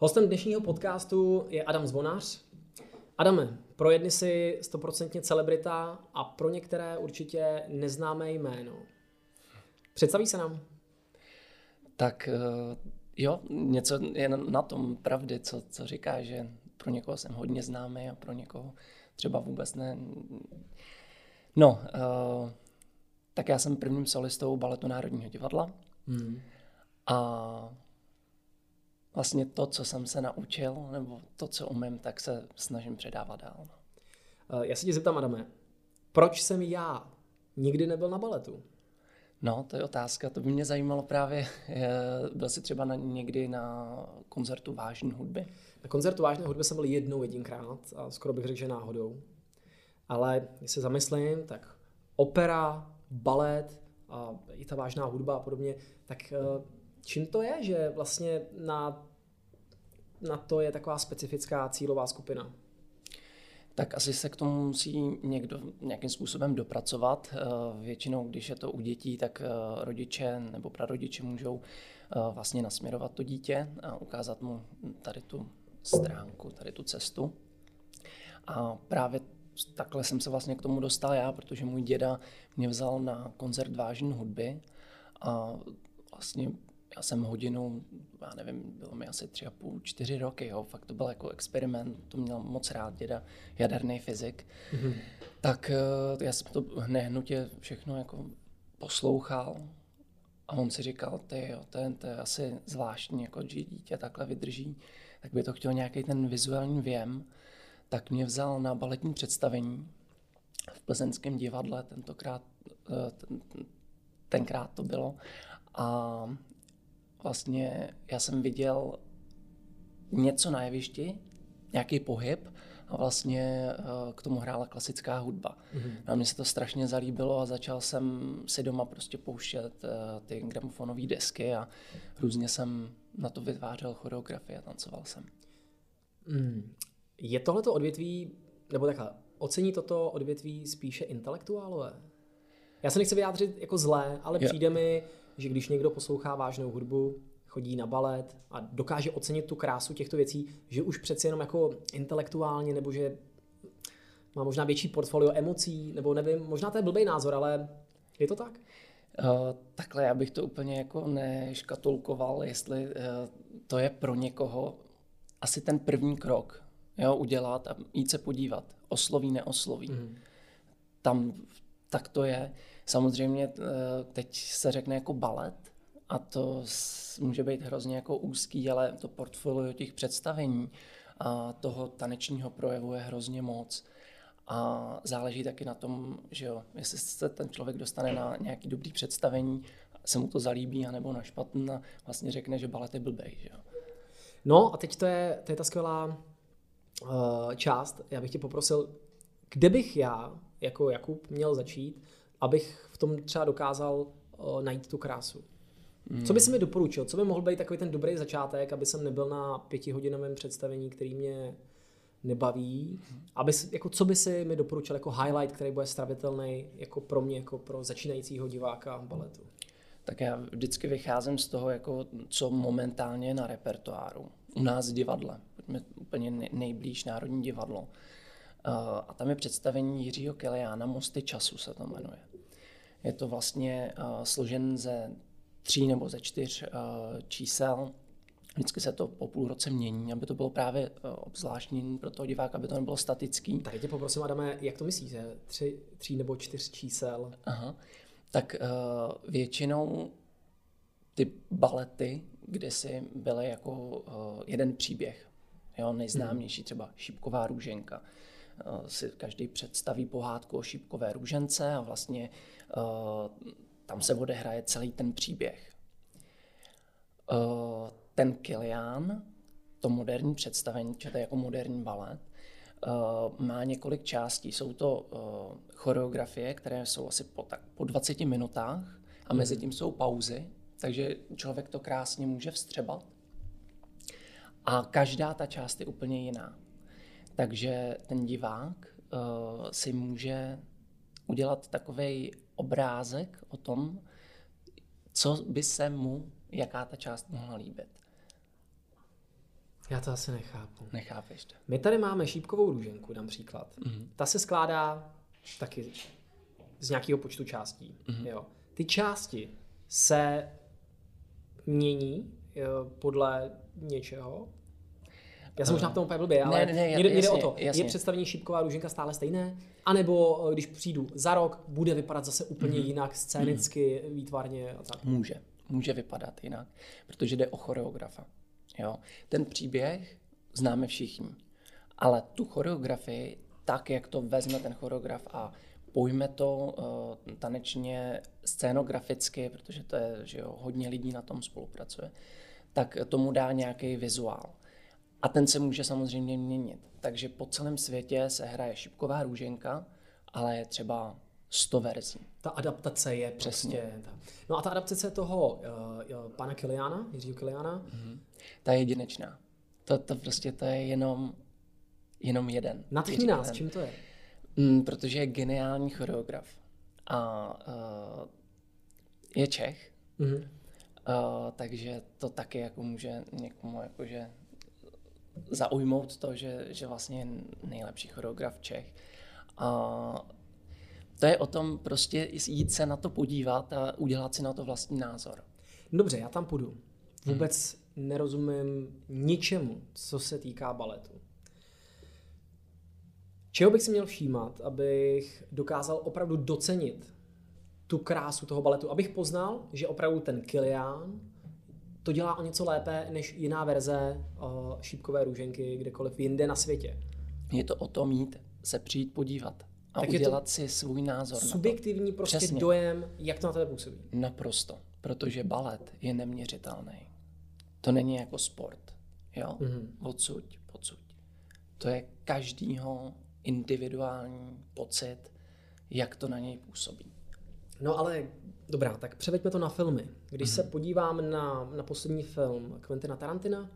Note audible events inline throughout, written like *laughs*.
Hostem dnešního podcastu je Adam Zvonář. Adame, pro jedny si stoprocentně celebrita a pro některé určitě neznámé jméno. Představí se nám? Tak eh, jo, něco je na tom pravdy, co, co říká, že pro někoho jsem hodně známý a pro někoho třeba vůbec ne. No, uh, tak já jsem prvním solistou baletu Národního divadla hmm. a vlastně to, co jsem se naučil, nebo to, co umím, tak se snažím předávat dál. No. Eh, já se ti zeptám, Adame, proč jsem já nikdy nebyl na baletu? No, to je otázka, to by mě zajímalo právě. Byl jsi třeba na, někdy na koncertu vážné hudby? Na koncertu vážné hudby jsem byl jednou jedinkrát a skoro bych řekl, že náhodou. Ale když se zamyslím, tak opera, balet a i ta vážná hudba a podobně, tak eh, čím to je, že vlastně na, na to je taková specifická cílová skupina? tak asi se k tomu musí někdo nějakým způsobem dopracovat. Eh, většinou, když je to u dětí, tak eh, rodiče nebo prarodiče můžou eh, vlastně nasměrovat to dítě a ukázat mu tady tu stránku, tady tu cestu. A právě takhle jsem se vlastně k tomu dostal já, protože můj děda mě vzal na koncert vážné hudby a vlastně já jsem hodinu, já nevím, bylo mi asi tři a půl, čtyři roky, jo, fakt to byl jako experiment, to měl moc rád děda, jaderný fyzik, mm-hmm. tak uh, já jsem to nehnutě všechno jako poslouchal a on si říkal, ty jo, to je, to je asi zvláštní, jako že dítě takhle vydrží, tak by to chtěl nějaký ten vizuální věm, tak mě vzal na baletní představení v plzeňském divadle, tentokrát, uh, ten, tenkrát to bylo, a vlastně já jsem viděl něco na jevišti, nějaký pohyb a vlastně uh, k tomu hrála klasická hudba. Mm-hmm. A mně se to strašně zalíbilo a začal jsem si doma prostě pouštět uh, ty gramofonové desky a různě jsem na to vytvářel choreografie a tancoval jsem. Mm. Je tohleto odvětví, nebo takhle, ocení toto odvětví spíše intelektuálové? Já se nechci vyjádřit jako zlé, ale jo. přijde mi, že když někdo poslouchá vážnou hudbu, chodí na balet a dokáže ocenit tu krásu těchto věcí, že už přeci jenom jako intelektuálně nebo že má možná větší portfolio emocí, nebo nevím, možná to je blbý názor, ale je to tak? Uh, takhle já bych to úplně jako neškatulkoval, jestli uh, to je pro někoho asi ten první krok, jo, udělat a jít se podívat, osloví, neosloví. Mm. Tam tak to je. Samozřejmě uh, teď se řekne jako balet, a to může být hrozně jako úzký, ale to portfolio těch představení a toho tanečního projevu je hrozně moc. A záleží taky na tom, že jo, jestli se ten člověk dostane na nějaký dobrý představení, se mu to zalíbí, anebo na špatný vlastně řekne, že balet je blbej, že jo. No a teď to je, to je ta skvělá uh, část. Já bych tě poprosil, kde bych já jako Jakub měl začít, abych v tom třeba dokázal uh, najít tu krásu? Hmm. Co by si mi doporučil? Co by mohl být takový ten dobrý začátek, aby jsem nebyl na pětihodinovém představení, který mě nebaví? Aby, jako, co by si mi doporučil jako highlight, který bude stravitelný jako pro mě, jako pro začínajícího diváka baletu? Tak já vždycky vycházím z toho, jako, co momentálně je na repertoáru. U nás v divadle, pojďme úplně nejblíž Národní divadlo. Uh, a tam je představení Jiřího Kiliána Mosty času se to jmenuje. Je to vlastně uh, složen ze tří nebo ze čtyř uh, čísel. Vždycky se to po půl roce mění, aby to bylo právě uh, obzvláštní pro toho diváka, aby to nebylo statický. Tak tě poprosím, Adame, jak to myslíš, že tři, tří nebo čtyř čísel? Aha. Tak uh, většinou ty balety kdysi byly jako uh, jeden příběh. Jo, nejznámější třeba Šípková růženka. Uh, si každý představí pohádku o Šípkové růžence a vlastně uh, tam se odehraje celý ten příběh. Uh, ten Kilian, to moderní představení, to je jako moderní balet, uh, má několik částí. Jsou to choreografie, které jsou asi po, tak, po 20 minutách a mezi mhm. tím jsou pauzy, takže člověk to krásně může vstřebat. A každá ta část je úplně jiná. Takže ten divák uh, si může udělat takový obrázek o tom, co by se mu, jaká ta část mohla líbit. Já to asi nechápu. Nechápeš to. My tady máme šípkovou růženku, dám příklad. Mm-hmm. Ta se skládá taky z nějakého počtu částí. Mm-hmm. Jo. Ty části se mění jo, podle něčeho. Já jsem možná v tom úplně blbě, ale ne, ne, jde, jde o to. jasně. Je představení šípková růženka stále stejné? A nebo eh, když přijdu za rok, bude vypadat zase úplně mm-hmm. jinak, scénicky, mm-hmm. výtvarně a tak? Může. Může vypadat jinak, protože jde o choreografa. Jo? Ten příběh známe všichni, ale tu choreografii, tak jak to vezme ten choreograf a pojme to uh, tanečně, scénograficky, protože to je, že jo, hodně lidí na tom spolupracuje, tak tomu dá nějaký vizuál. A ten se může samozřejmě měnit. Takže po celém světě se hraje šipková růženka, ale je třeba 100 verzí. Ta adaptace je Přesně. prostě... Ta. No a ta adaptace toho uh, pana Kiliana, Jiřího Kiliana, mm-hmm. Ta je jedinečná. To, to prostě to je jenom, jenom jeden. Natchni nás, čím to je? Mm, protože je geniální choreograf. A uh, je Čech, mm-hmm. uh, takže to taky jako může někomu jakože zaujmout to, že, že vlastně je nejlepší choreograf Čech. A to je o tom prostě jít se na to podívat a udělat si na to vlastní názor. Dobře, já tam půjdu. Vůbec hmm. nerozumím ničemu, co se týká baletu. Čeho bych si měl všímat, abych dokázal opravdu docenit tu krásu toho baletu, abych poznal, že opravdu ten Kilian to dělá o něco lépe než jiná verze uh, šípkové růženky kdekoliv jinde na světě. Je to o tom mít, se přijít podívat a tak udělat to si svůj názor. Subjektivní prostě Přesně. dojem, jak to na tebe působí. Naprosto, protože balet je neměřitelný. To není jako sport, jo? Mm-hmm. Odsuď, pocud. To je každýho individuální pocit, jak to na něj působí. No ale dobrá, tak převeďme to na filmy. Když mm-hmm. se podívám na, na poslední film Quentina Tarantina,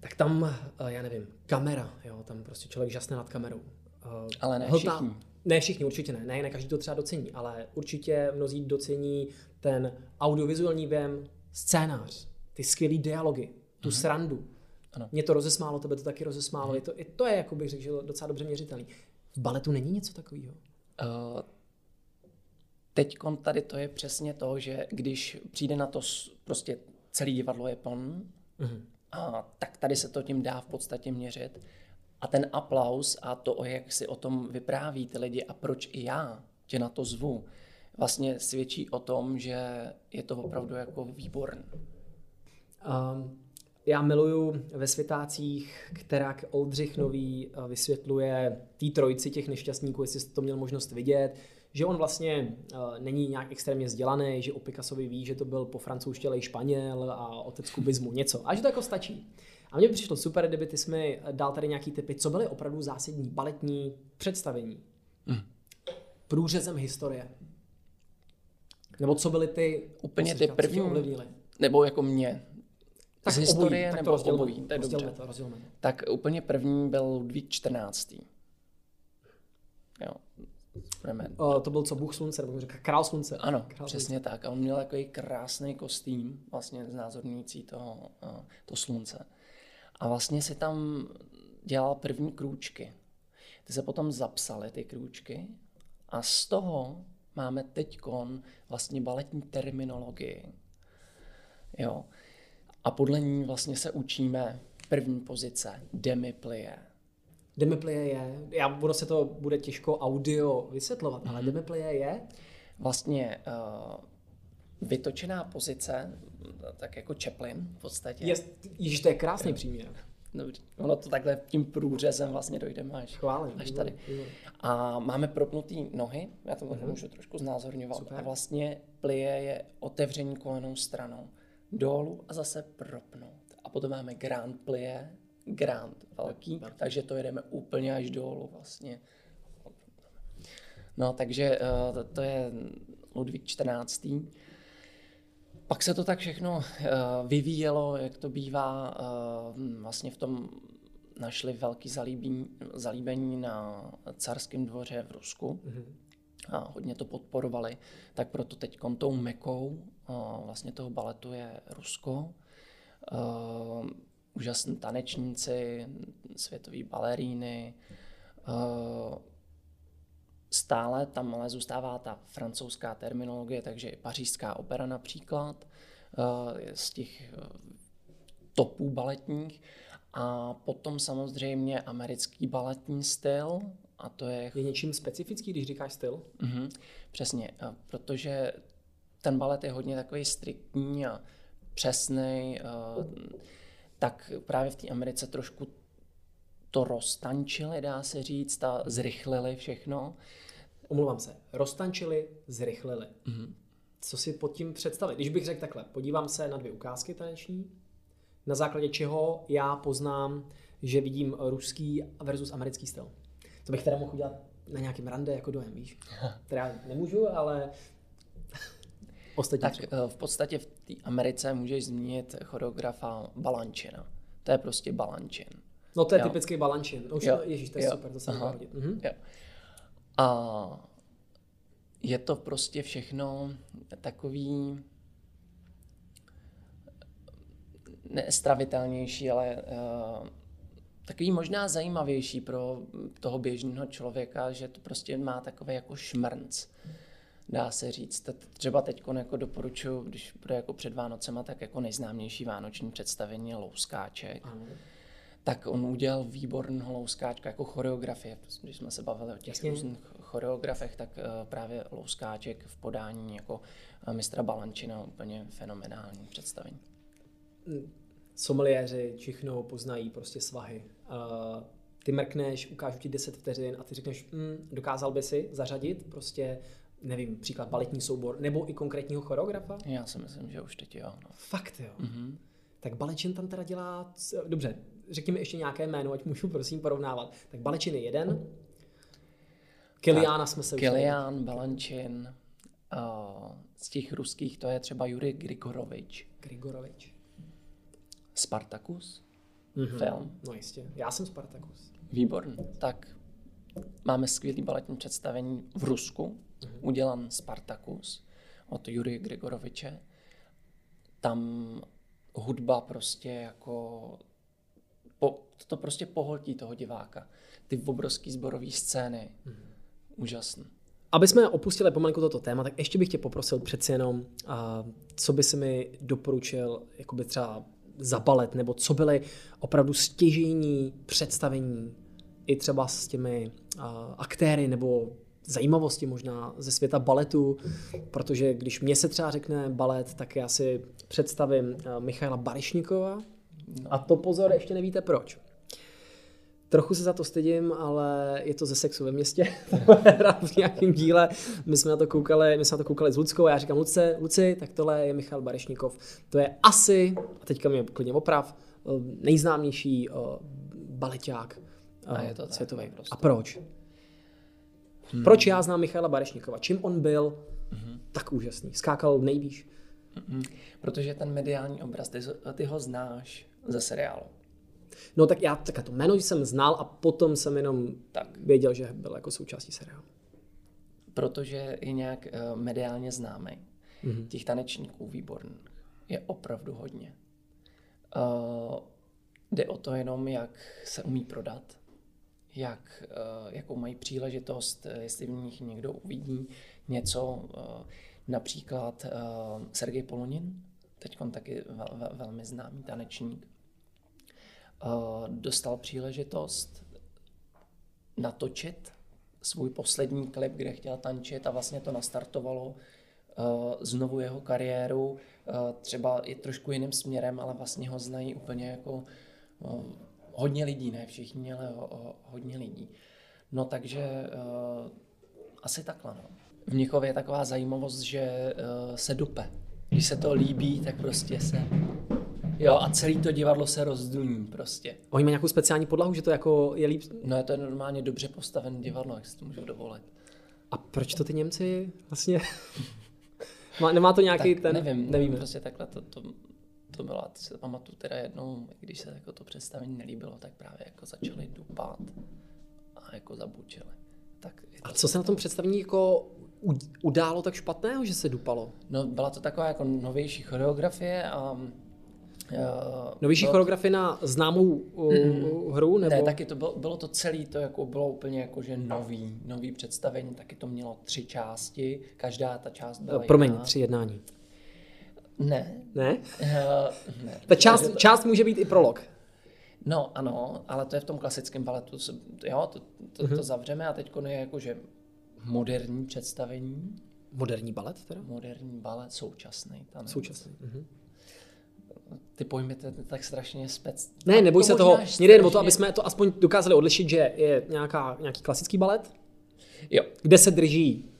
tak tam, eh, já nevím, kamera, jo, tam prostě člověk žasne nad kamerou. Eh, ale ne Hlta, všichni. Ne všichni, určitě ne. Ne, ne každý to třeba docení, ale určitě mnozí docení ten audiovizuální věm, scénář, ty skvělé dialogy, tu mm-hmm. srandu. Ano. Mě to rozesmálo, tebe to taky rozesmálo. Mm-hmm. Je to, i to je, jako bych řekl, docela dobře měřitelný. V baletu není něco takového? Uh, Teď tady to je přesně to, že když přijde na to prostě celý divadlo je pln, mm-hmm. a tak tady se to tím dá v podstatě měřit. A ten aplaus a to, jak si o tom vypráví ty lidi a proč i já tě na to zvu, vlastně svědčí o tom, že je to opravdu jako výborný. Um, já miluju ve světácích, která Oldřich Nový eh, vysvětluje té trojici těch nešťastníků, jestli jste to měl možnost vidět, že on vlastně uh, není nějak extrémně vzdělaný, že o Picassovi ví, že to byl po francouzštělej Španěl a otec kubismu něco. A že to jako stačí. A mně přišlo super, kdyby ty jsi mi dal tady nějaký typy, co byly opravdu zásadní baletní představení. Hmm. Průřezem historie. Nebo co byly ty... Úplně ty první, nebo jako mě. Tak z historie obojí, nebo tak to obojí, to je dobře. To, rozdělme. Tak úplně první byl Ludvík 14. Jo. O, to byl co, Bůh slunce, nebo říká král slunce. Ano, král přesně slunce. tak. A on měl takový krásný kostým, vlastně znázorňující to, to slunce. A vlastně si tam dělal první krůčky. Ty se potom zapsaly ty krůčky a z toho máme teď vlastně baletní terminologii. Jo. A podle ní vlastně se učíme první pozice, demiplie. Demiplie je, já budu se to bude těžko audio vysvětlovat, mm-hmm. ale mhm. demiplie je? Vlastně uh, vytočená pozice, tak jako Chaplin v podstatě. Je, již to je krásný příměr. Dobře. Ono to takhle tím průřezem vlastně dojdeme až, Chválím, až tady. A máme propnutý nohy, já to mm-hmm. můžu trošku znázorňovat. Super. A vlastně plie je otevření kolenou stranou dolů a zase propnout. A potom máme grand plie, grand velký, tak, takže to jedeme úplně až dolů vlastně. No, takže uh, to, to je Ludvík 14. Pak se to tak všechno uh, vyvíjelo, jak to bývá. Uh, vlastně v tom našli velký zalíbení, zalíbení na carském dvoře v Rusku. Mm-hmm. A hodně to podporovali. Tak proto teď tou mekou uh, vlastně toho baletu je Rusko. Uh, úžasní tanečníci, světoví baleríny. Uh, stále tam ale zůstává ta francouzská terminologie, takže i pařížská opera například, uh, z těch uh, topů baletních. A potom samozřejmě americký baletní styl, a to je... Je něčím specifický, když říkáš styl? Mm-hmm, přesně, protože ten balet je hodně takový striktní a přesný, tak právě v té Americe trošku to roztančili, dá se říct, a zrychlili všechno. Omlouvám se, roztančili, zrychlili. Mm-hmm. Co si pod tím představit? Když bych řekl takhle, podívám se na dvě ukázky taneční, na základě čeho já poznám, že vidím ruský versus americký styl. To bych teda mohl udělat na nějakém rande jako dojem, víš? *laughs* Teda nemůžu, ale ostatní Tak třeba. Eh, v podstatě v té Americe můžeš zmínit choreografa Balančina. To je prostě Balančin. No to je jo. typický Balančin. Už jo. To, ježíš, to je jo. super, to se mhm. jo. A je to prostě všechno takový nestravitelnější, ale uh, takový možná zajímavější pro toho běžného člověka, že to prostě má takový jako šmrnc, dá se říct. Třeba teď jako doporučuji, když bude jako před Vánocema, tak jako nejznámější vánoční představení je Louskáček. Ano. Tak on udělal výborného Louskáčka jako choreografie. Když jsme se bavili o těch Jasně. různých choreografech, tak uh, právě Louskáček v podání jako uh, mistra Balančina úplně fenomenální představení. Mm someliéři čichnou, poznají prostě svahy. Uh, ty mrkneš, ukážu ti 10 vteřin a ty řekneš, mm, dokázal by si zařadit prostě, nevím, příklad baletní soubor, nebo i konkrétního choreografa? Já si myslím, že už teď jo. No. Fakt jo. Mm-hmm. Tak Balečin tam teda dělá, dobře, řekněme ještě nějaké jméno, ať můžu prosím porovnávat. Tak Balečin je jeden, Kiliána jsme se Kilián, Balančin, uh, z těch ruských to je třeba Juri Grigorovič. Grigorovič. Spartacus mm-hmm. film. No jistě, já jsem Spartacus. Výborný. Tak máme skvělý baletní představení v Rusku. Udělan Spartacus od Jurie Gregoroviče. Tam hudba prostě jako po, to prostě pohltí toho diváka. Ty obrovský zborový scény. Mm-hmm. Úžasný. Aby jsme opustili pomalu toto téma, tak ještě bych tě poprosil přeci jenom, uh, co by si mi doporučil, jakoby třeba za balet, nebo co byly opravdu stěžení představení i třeba s těmi uh, aktéry nebo zajímavosti možná ze světa baletu, protože když mě se třeba řekne balet, tak já si představím uh, Michaila Barišnikova a to pozor, ještě nevíte proč. Trochu se za to stydím, ale je to ze sexu ve městě. *laughs* v nějakém díle. My jsme na to koukali, my jsme na to koukali s Luckou a já říkám, Luce, Luci, tak tohle je Michal Barešníkov. To je asi, a teďka mě klidně oprav, eh, nejznámější baleťák uh, a je to světový. Prostě. A proč? Hmm. Proč já znám Michala Barešníkova? Čím on byl hmm. tak úžasný? Skákal nejvýš? Hmm. Protože ten mediální obraz, ty, ty ho znáš ze seriálu. No tak já tak to jméno jsem znal a potom jsem jenom tak. věděl, že byl jako součástí seriálu. Protože je nějak uh, mediálně známý. Mm-hmm. Těch tanečníků výborných je opravdu hodně. Uh, jde o to jenom, jak se umí prodat, jak, uh, jakou mají příležitost, jestli v nich někdo uvidí něco, uh, například Sergej Polonin, teď taky vel, vel, velmi známý tanečník, dostal příležitost natočit svůj poslední klip, kde chtěl tančit a vlastně to nastartovalo znovu jeho kariéru, třeba i trošku jiným směrem, ale vlastně ho znají úplně jako hodně lidí, ne všichni, ale hodně lidí. No takže asi takhle. No. V Mnichově je taková zajímavost, že se dupe. Když se to líbí, tak prostě se Jo, a celý to divadlo se rozduní prostě. Oni mají nějakou speciální podlahu, že to jako je líp? No, je to normálně dobře postavené divadlo, jak si to můžu dovolit. A proč to ty Němci vlastně... *laughs* Má, nemá to nějaký tak ten... Nevím, nevím. Prostě takhle to, to, to bylo, to si pamatuju teda jednou, když se jako to představení nelíbilo, tak právě jako začali dupat a jako zabučili. Tak a co se na tom představení jako událo tak špatného, že se dupalo? No byla to taková jako novější choreografie a Uh, No vyšší bylo- choreografii na známou uh, hru? Nebo? Ne, taky to bylo, bylo to celé, to jako bylo úplně jakože nový, nový představení, taky to mělo tři části, každá ta část byla Promiň, jiná. tři jednání. Ne, Ne? uh, ne. Ta část, část může být i prolog. No ano, ale to je v tom klasickém baletu, jo, to, to, Mhm. to zavřeme a teď je jakože moderní představení, Moderní balet teda? moderní balet, současný. tanec. Současný. Mhm. Ty pojmy to je tak strašně spec. Ne, neboj to se toho. Mě jde jen o to, strašně- aby jsme to aspoň dokázali odlišit, že je nějaká, nějaký klasický balet, Jo, kde se drží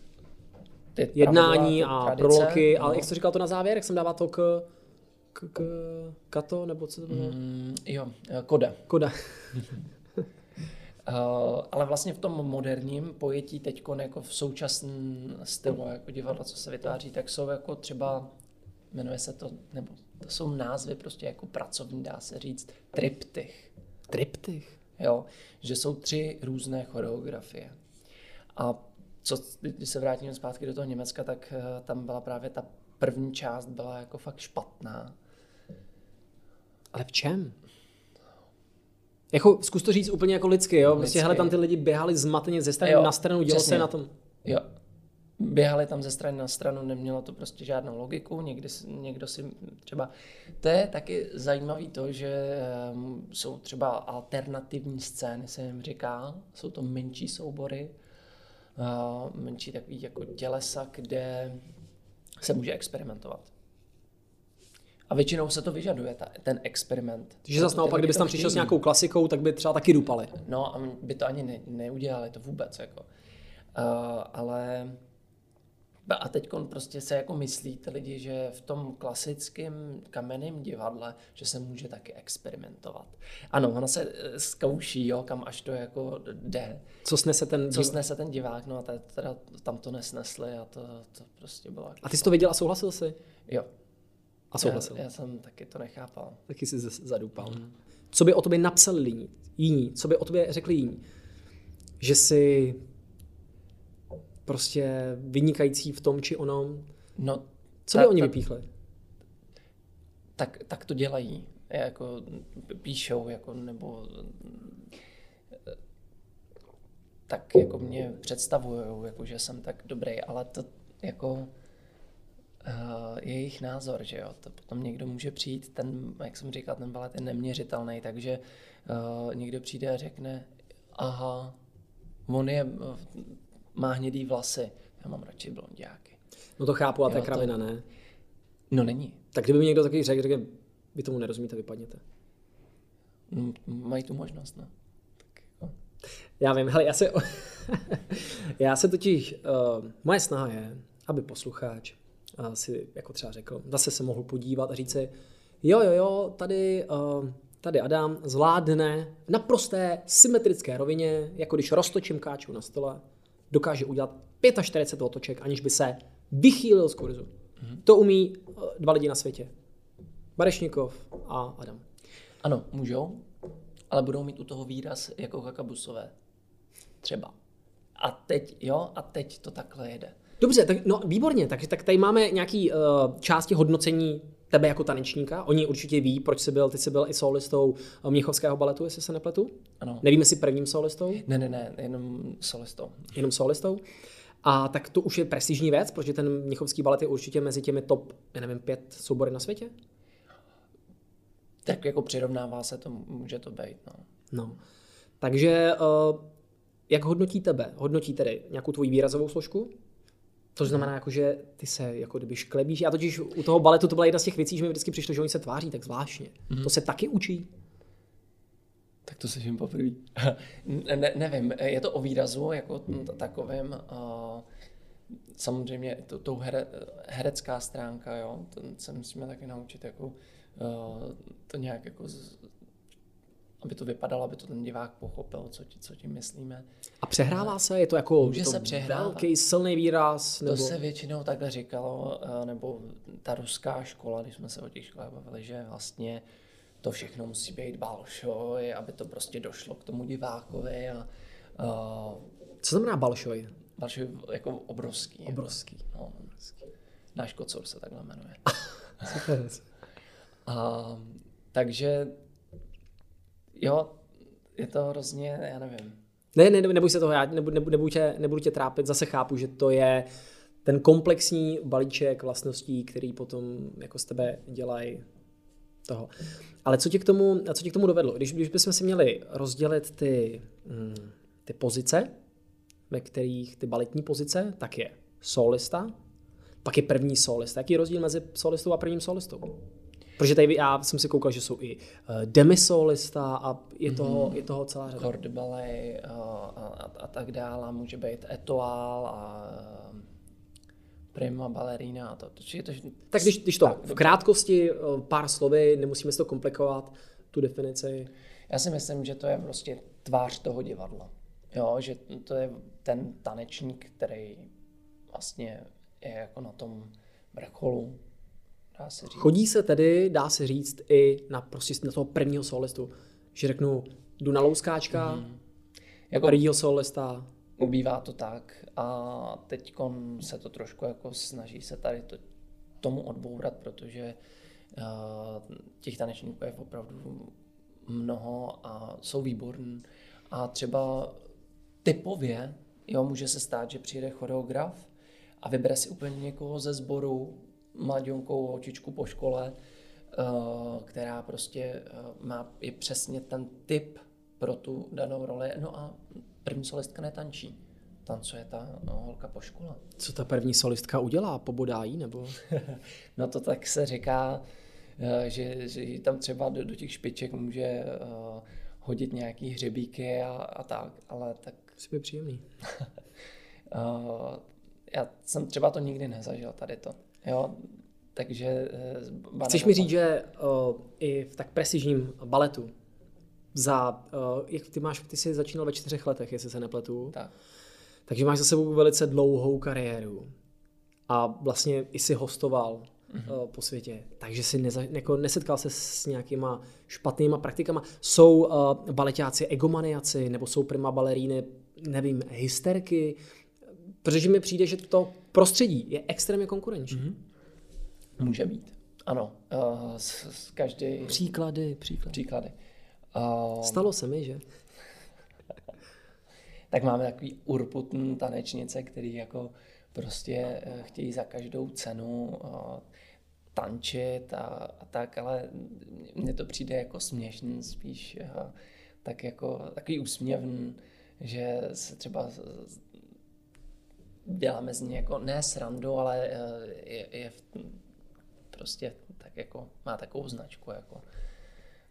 ty jednání pravidla, a tradice, proloky, no. ale jak jsi říkal to na závěr, jak jsem dával to k, k, k kato, nebo co to bylo? Mm, jo, *laughs* eh, koda. Koda. Uh, ale vlastně v tom moderním pojetí teď jako v současném stylu jako divadla, co se vytváří, tak jsou jako třeba, jmenuje se to, nebo to jsou názvy prostě jako pracovní, dá se říct, triptych. Triptych. Jo, že jsou tři různé choreografie. A co, když se vrátíme zpátky do toho Německa, tak eh, tam byla právě ta první část byla jako fakt špatná. Ale v čem? Jako, zkus to říct úplně jako lidsky, jo? Prostě, Lidsky. hele, tam ty lidi běhali zmateně ze strany Jo, na stranu, dělo se na tom. Jo. Běhali tam ze strany na stranu, nemělo to prostě žádnou logiku, někdy, si- někdo si třeba... To je taky zajímavý to, že ehm, jsou třeba alternativní scény, se jim říká, jsou to menší soubory, menší takový jako tělesa, kde se může experimentovat. A většinou se to vyžaduje, ta, ten experiment. Takže zase naopak, to tam přišel s nějakou klasikou, tak by třeba taky dupali. No a by to ani ne, neudělali, to vůbec. Jako. Uh, ale a teď prostě se jako myslí ty lidi, že v tom klasickém kamenném divadle, že se může taky experimentovat. Ano, ono se eh, zkouší, jo, kam až to jako jde. Co snese ten... Co div- snese ten divák, no a te- teda tam to nesnesli a to, to prostě bylo. jako- A ty jsi to viděl a souhlasil jsi? Jo, A souhlasil. já, já jsem taky to nechápal. Taky jsi zadupal. Co by o tobě napsali jiní? Co by o tobě řekli jiní? Že jsi prostě vynikající v tom či onom? No, Co by ta- oni ta- vypíchli? tak, tak to dělají. Jako píšou, jako, nebo tak jako mě představují, jako, že jsem tak dobrý, ale to jako uh, je jejich názor, že jo, to potom někdo může přijít, ten, jak jsem říkal, ten balet je neměřitelný, takže uh, někdo přijde a řekne, aha, on je, má hnědý vlasy, já mám radši blondiáky. No to chápu, a je Jo, to- kravina, ne? No není. Tak kdyby mi někdo taky řekl, řekl, vy tomu nerozumíte, vypadněte. M- Mají tu možnost, no. Tak, jako. Já vím, hele, já se, *laughs* já se totiž, uh, moje snaha je, aby posluchač uh, si jako třeba řekl, zase se mohl podívat a říct si, jo, jo, jo, tady, uh, tady Adam zvládne v naprosté symetrické rovině, jako když roztočím káču na stole, dokáže udělat 45 otoček, aniž by se vychýlil z kurzu. Mm-hmm. To umí uh, dva lidi na světě. Barešnikov a Adam. Ano, můžou, ale budou mít u toho výraz jako kakabusové. Třeba. A teď, jo, a teď to takhle jede. Dobře, tak no výborně, takže tak tady máme nějaký uh, části hodnocení tebe jako tanečníka. Oni určitě ví, proč jsi byl, ty jsi byl i solistou uh, Měchovského baletu, jestli se nepletu. Ano. Nevím, jestli prvním solistou, Ne, ne, ne, jenom solistou. jenom solistou. A tak to už je prestižní věc, protože ten Měchovský balet je určitě mezi těmi top, já nevím, pět soubory na světě. Tak jako přirovnává se to, může to být, no. No. Takže uh, jak hodnotí tebe? Hodnotí tedy nějakou tvoji výrazovou složku? To znamená, jako, že ty se jako kdyby šklebíš. Já totiž u toho baletu to byla jedna z těch věcí, že mi vždycky přišlo, že oni se tváří tak zvláštně. Mm-hmm. To se taky učí. Tak to slyším poprvé. *laughs* ne, nevím, je to o výrazu jako t- takovým. Uh, samozřejmě to, tou here, herecká stránka, jo, to se musíme taky naučit jako uh, to nějak jako z, aby to vypadalo, aby to ten divák pochopil, co, ti, co tím myslíme. A přehrává se? Je to jako Může to se přehrávat. velký, silný výraz? To Nebo... se většinou takhle říkalo, eh, nebo ta ruská škola, když jsme se o těch školách bavili, že vlastně to všechno musí být balšoj, aby to prostě došlo k tomu divákovi a uh, Co znamená balšoj? balšoj jako obrovský. Obrovský. Jako, no, obrovský. Náš kocor se takhle jmenuje. *laughs* A, takže jo, je to hrozně, já nevím. Ne, ne, neboj se toho, já nebudu, nebudu, nebudu, tě, nebudu tě trápit, zase chápu, že to je ten komplexní balíček vlastností, který potom jako z tebe dělají toho. Ale co tě k tomu, co tě k tomu dovedlo? Když, když bychom si měli rozdělit ty, mm, ty pozice, ve kterých ty baletní pozice, tak je solista, pak je první solista. Jaký je rozdíl mezi solistou a prvním solistou? Protože tady já jsem si koukal, že jsou i uh, demisolista a je toho, mm. je toho celá řada. Chord ballet a, a, a tak dále, může být etoile a prima ballerina a to. to, to tak když, když to tak, v krátkosti, eh, pár slovy, nemusíme si to komplikovat, tu definici. Já si myslím, že to je prostě tvář toho divadla. Jo, že to je ten tanečník, který vlastně je jako na tom vrcholu, dá se říct. Chodí se tedy, dá se říct, i na, prostě na toho prvního solistu. Že řeknu, jdu na louskáčka, mm. jako prvního solista. Ubývá to tak a teď se to trošku jako snaží se tady to, tomu odbourat, protože uh, těch tanečníků je opravdu mnoho a jsou výborní. A třeba typově, jo, může se stát, že přijde choreograf a vybere si úplně někoho ze sboru, mladionkou holčičku po škole, uh, která prostě uh, má je přesně ten typ pro tu danou roli. No a první solistka netančí. Tancuje ta no, holka po škole. Co ta první solistka udělá? Pobodá jí nebo? *laughs* no to tak se říká, že, že tam třeba do, do těch špiček může uh, hodit nějaký hřebíky a, a tak, ale tak... Jsi příjemný. uh, *laughs* já jsem třeba to nikdy nezažil, tady to. Jo, takže... Uh, Chceš mi říct, že uh, i v tak prestižním baletu za, uh, jak ty máš, ty jsi začínal ve čtyřech letech, jestli se nepletu. Tak. Takže máš za sebou velice dlouhou kariéru. A vlastně i si hostoval mm-hmm. po světě. Takže si neza, jako nesetkal se s nějakýma špatnýma praktikama. Jsou uh, baletáci egomaniaci, nebo jsou prima baleríny, nevím, hysterky, protože mi přijde, že to prostředí je extrémně konkurenční. Mm-hmm. Může být. Ano. Uh, s, s každý... Příklady, příklady. Příklady. Uh, Stalo se mi, že? *laughs* tak máme takový urputný tanečnice, který jako prostě chtějí za každou cenu uh, tančit a, a tak, ale mně to přijde jako směšný spíš, uh, tak jako takový úsměvný, že se třeba děláme z ní jako ne srandu, ale je, je prostě tak jako má takovou značku jako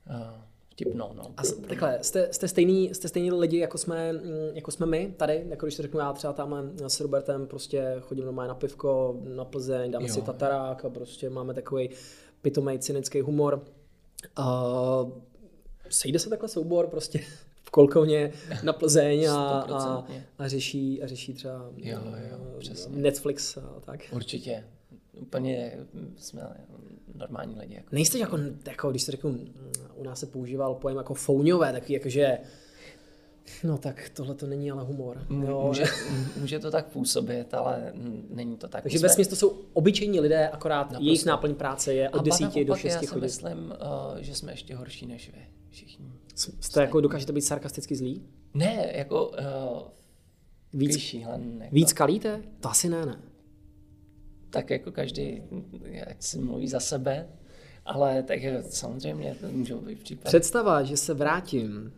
uh, vtipnou. No. A takhle, jste, jste, stejný, jste stejný lidi, jako jsme, mm, jako jsme my tady, jako když to řeknu já třeba tam s Robertem prostě chodím normálně na pivko, na Plzeň, dáme jo. si tatarák a prostě máme takový pitomej cynický humor. Uh, sejde se takhle soubor prostě v Kolkovně na Plzeň a, a, a, řeší, a řeší třeba jo, jo, přesně. Netflix a tak. Určitě. Úplně jsme normální lidi. Jako. Nejste jako, jako, když se řeknu, u nás se používal pojem jako fouňové, takový jakože No tak tohle to není ale humor. Jo. Může, může to tak působit, ale není to tak. Takže ve to jsou obyčejní lidé, akorát Naprosto. jejich náplň práce je od 10 do 6 já si myslím, uh, že jsme ještě horší než vy všichni. Jste jako, dokážete být sarkasticky zlí? Ne, jako uh, víc, šílen, jako... víc kalíte? To asi ne, ne. Tak jako každý, jak si mluví za sebe, ale tak samozřejmě to můžou být případ. Představa, že se vrátím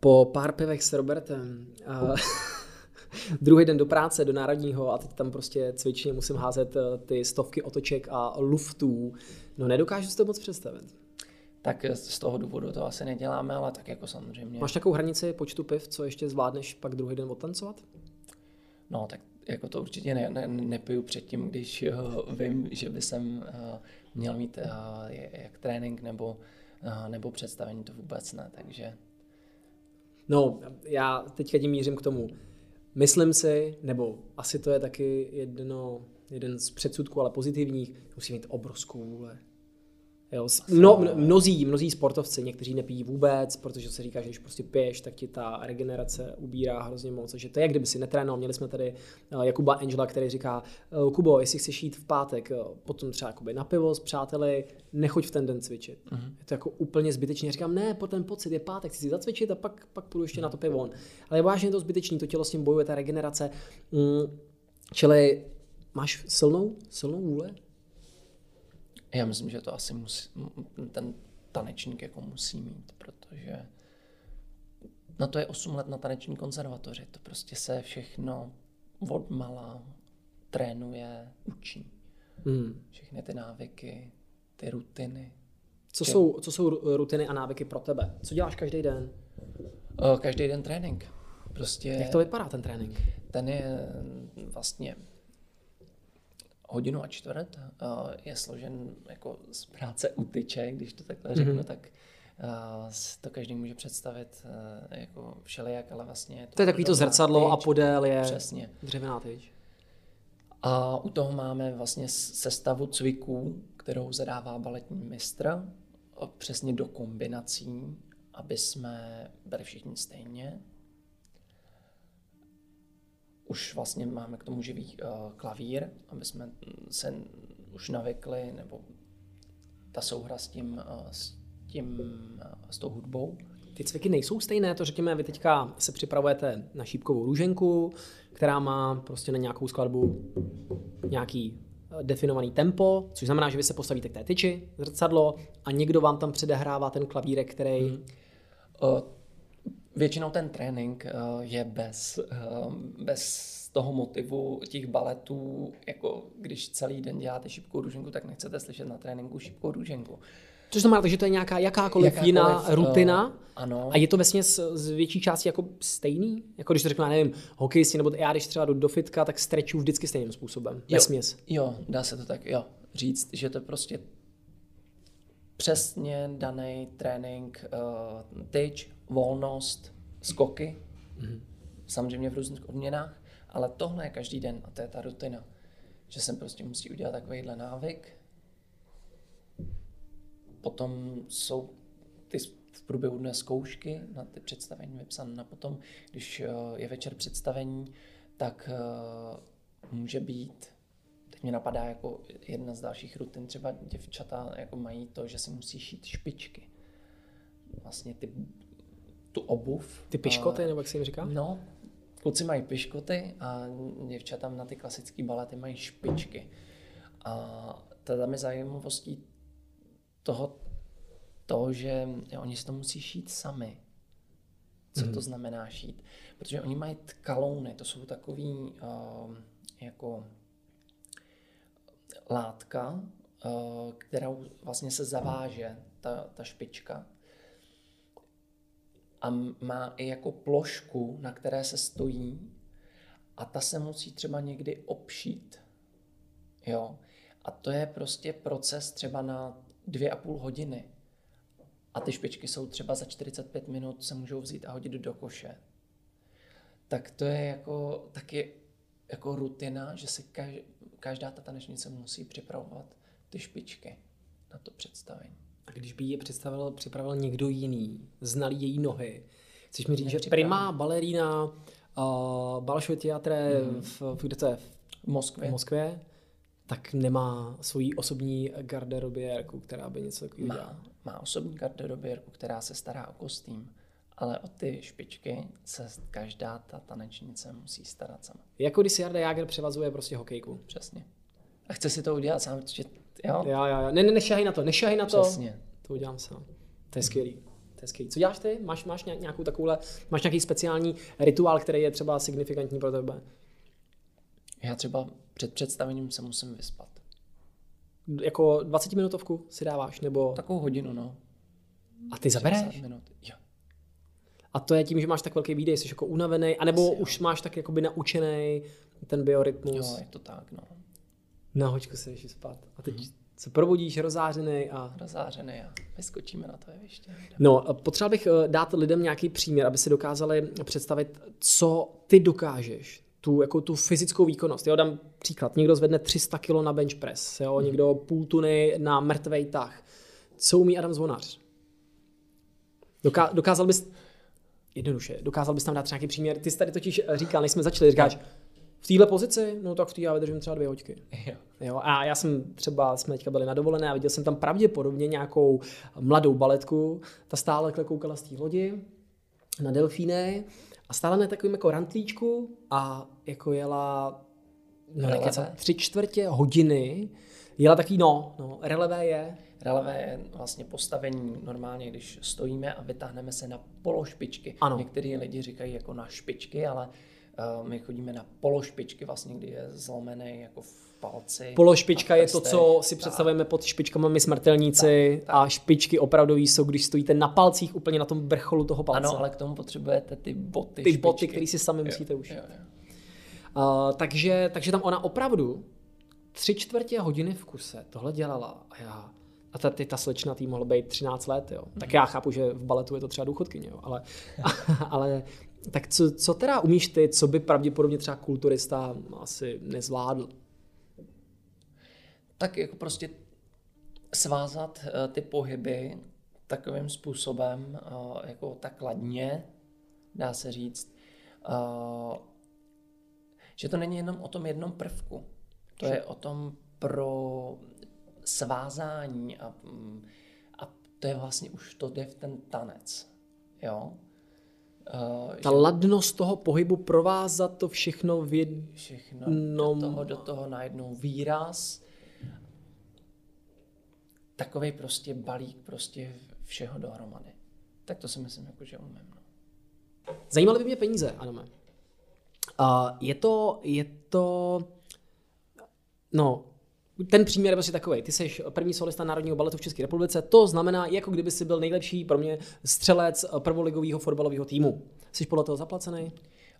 po pár pivech s Robertem a *laughs* druhý den do práce, do národního a teď tam prostě cvičně musím házet eh, ty stovky otoček a luftů. No nedokážu si to moc představit. Tak z toho důvodu to asi neděláme, ale tak jako samozřejmě. Máš takovou hranici počtu piv, co ještě zvládneš pak druhý den odtancovat? No tak jako to určitě ne, ne, nepiju předtím, když uh, vím, že by jsem uh, měl mít uh, jak trénink nebo, uh, nebo představení, to vůbec ne, takže... No, já teďka tím mířím k tomu. Myslím si, nebo asi to je taky jedno, jeden z předsudků, ale pozitivních, musí mít obrovskou vůle. Jo, mno, mnozí, mnozí sportovci, někteří nepijí vůbec, protože se říká, že když prostě piješ, tak ti ta regenerace ubírá hrozně moc. že to je, kdyby si netrénoval. Měli jsme tady eh, Jakuba Angela, který říká, eh, Kubo, jestli chceš jít v pátek, eh, potom třeba jakoby na pivo s přáteli, nechoď v ten den cvičit. Uh-huh. Je to jako úplně zbytečné. Říkám, ne, po ten pocit je pátek, chci si zacvičit a pak, pak půjdu ještě na to pivo. Ale vážně je to zbytečný, to tělo s tím bojuje, ta regenerace. Mm, čili máš silnou, silnou vůli? Já myslím, že to asi musí, ten tanečník jako musí mít, protože na to je 8 let na taneční konzervatoři. To prostě se všechno od mala trénuje, učí. Hmm. Všechny ty návyky, ty rutiny. Co, jsou, co jsou rutiny a návyky pro tebe? Co děláš každý den? Každý den trénink. Prostě Jak to vypadá ten trénink? Ten je vlastně hodinu a čtvrt. Je složen jako z práce utyče, když to takhle řeknu, mm-hmm. tak to každý může představit jako všelijak, ale vlastně... To, to je takový to zrcadlo tyč, a podél je přesně. dřevěná tyč. A u toho máme vlastně sestavu cviků, kterou zadává baletní mistr, přesně do kombinací, aby jsme byli všichni stejně už vlastně máme k tomu živý uh, klavír, aby jsme se už navykli, nebo ta souhra s tím, uh, s, tím uh, s tou hudbou. Ty cviky nejsou stejné, to řekněme, vy teďka se připravujete na šípkovou růženku, která má prostě na nějakou skladbu nějaký definovaný tempo, což znamená, že vy se postavíte k té tyči, zrcadlo a někdo vám tam předehrává ten klavír, který... Hmm. Uh, Většinou ten trénink uh, je bez, uh, bez toho motivu těch baletů, jako když celý den děláte šipkou růženku, tak nechcete slyšet na tréninku šipkou růženku. Což znamená, že to je nějaká jakákoliv, jakákoliv jiná rutina uh, ano. a je to vlastně z větší části jako stejný? Jako když to řeknu, nevím, hokejisti, nebo já když třeba jdu do fitka, tak streču vždycky stejným způsobem, jo, směs. Jo, dá se to tak, jo, říct, že to prostě přesně daný trénink, uh, tyč, volnost, skoky, mm-hmm. samozřejmě v různých odměnách, ale tohle je každý den a to je ta rutina, že jsem prostě musí udělat takovýhle návyk. Potom jsou ty v průběhu dne zkoušky na ty představení vypsané na potom, když eh, je večer představení, tak eh, může být, mě napadá jako jedna z dalších rutin, třeba děvčata jako mají to, že si musí šít špičky. Vlastně ty tu obuv. Ty piškoty, nebo jak se jim říká? No, kluci mají piškoty a děvčata na ty klasické balety mají špičky. A tam je zajímavostí toho, to, že oni si to musí šít sami. Co mm. to mhm. znamená šít? Protože oni mají tkalouny, to jsou takový uh, jako látka, uh, kterou vlastně se zaváže ta, ta špička a má i jako plošku, na které se stojí a ta se musí třeba někdy obšít. Jo. A to je prostě proces třeba na dvě a půl hodiny. A ty špičky jsou třeba za 45 minut se můžou vzít a hodit do koše. Tak to je jako taky jako rutina, že si každá ta tanečnice musí připravovat ty špičky na to představení. A když by je představil, připravil někdo jiný, znalý její nohy, chceš mi říct, že prima balerína uh, Balšové teatre mm. v, v, kde to je? V Moskvě. V Moskvě tak nemá svoji osobní garderobierku, která by něco takového dělala. Má osobní garderobierku, která se stará o kostým, ale o ty špičky se každá ta tanečnice musí starat sama. Jako když si Jarda Jager převazuje prostě hokejku. Přesně. A chce si to udělat sám, protože Jo? Jo, jo, jo. Ne, ne, nešahej na to, nešahej na to. Přesně. To udělám sám. To je skvělý. To je skvělý. Co děláš ty? Máš, máš nějakou takovouhle, máš nějaký speciální rituál, který je třeba signifikantní pro tebe? Já třeba před představením se musím vyspat. Jako 20 minutovku si dáváš, nebo? Takovou hodinu, no. A ty zabereš? minut, jo. A to je tím, že máš tak velký výdej, jsi jako unavený, anebo Asi, už jo. máš tak jakoby naučený ten biorytmus. Jo, je to tak, no na hoďku se jdeš spát. A teď mm-hmm. se probudíš rozářený a... Rozářený a vyskočíme na to ještě. No, potřeboval bych eh, dát lidem nějaký příměr, aby si dokázali představit, co ty dokážeš. Tu, jako tu fyzickou výkonnost. Jo, dám příklad. Někdo zvedne 300 kg na bench press, jo, mm-hmm. někdo půl tuny na mrtvej tah. Co umí Adam Zvonař? Doká- dokázal bys, jednoduše, dokázal bys tam dát nějaký příměr? Ty jsi tady totiž říkal, než jsme začali, říkáš, v téhle pozici, no tak v té já vydržím třeba dvě hoďky. Jo. Jo, a já jsem třeba, jsme teďka byli na dovolené a viděl jsem tam pravděpodobně nějakou mladou baletku, ta stále koukala z té lodi na delfíny a stála na takovým jako rantlíčku a jako jela no, tři čtvrtě hodiny, jela takový, no, no, relevé je, Relevé je vlastně postavení normálně, když stojíme a vytáhneme se na pološpičky. Ano. Některý lidi říkají jako na špičky, ale uh, my chodíme na pološpičky, vlastně, kdy je zlomený jako v palci. Pološpička je to, co si Tak. představujeme pod špičkami my smrtelníci a špičky opravdový jsou, když stojíte na palcích úplně na tom vrcholu toho palce. Ano, ale k tomu potřebujete ty boty, ty špičky. boty, které si sami musíte Jo, ušít. jo, jo. Uh, takže, takže tam ona opravdu tři čtvrtě hodiny v kuse tohle dělala a já a ta, ty, ta slečna tý mohla být 13 let, jo. Tak já chápu, že v baletu je to třeba důchodkyně, jo. Ale, *laughs* ale tak co, co teda umíš ty, co by pravděpodobně třeba kulturista asi nezvládl? Tak jako prostě svázat eh, ty pohyby takovým způsobem, eh, jako tak ladně, dá se říct, eh, že to není jenom o tom jednom prvku. To je o tom pro svázání a, mm, a to je vlastně už to jde v ten tanec. Jo? Eh, Ta ladnost toho pohybu provázat to všechno v jed... všechno No, do toho, do toho najednou výraz. Takový prostě balík prostě všeho dohromady. Tak to si myslím, jako, že umím. No. Zajímaly by mě peníze, Adame. Uh, je to, je to, no, ten příměr je prostě takový. Ty jsi první solista Národního baletu v České republice, to znamená, jako kdyby si byl nejlepší pro mě střelec prvoligového fotbalového týmu. Jsi podle toho zaplacený?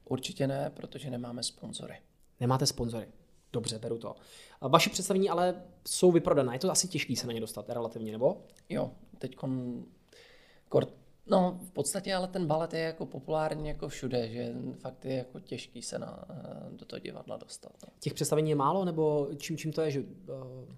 Určitě ne, protože nemáme sponzory. Nemáte sponzory. Dobře, beru to. Vaše představení ale jsou vyprodané. Je to asi těžký se na ně dostat relativně, nebo? Jo, teď kort, no v podstatě ale ten balet je jako populární jako všude, že fakt je jako těžký se na, eh, do toho divadla dostat. No. Těch představení je málo, nebo čím, čím to je, že... Uh,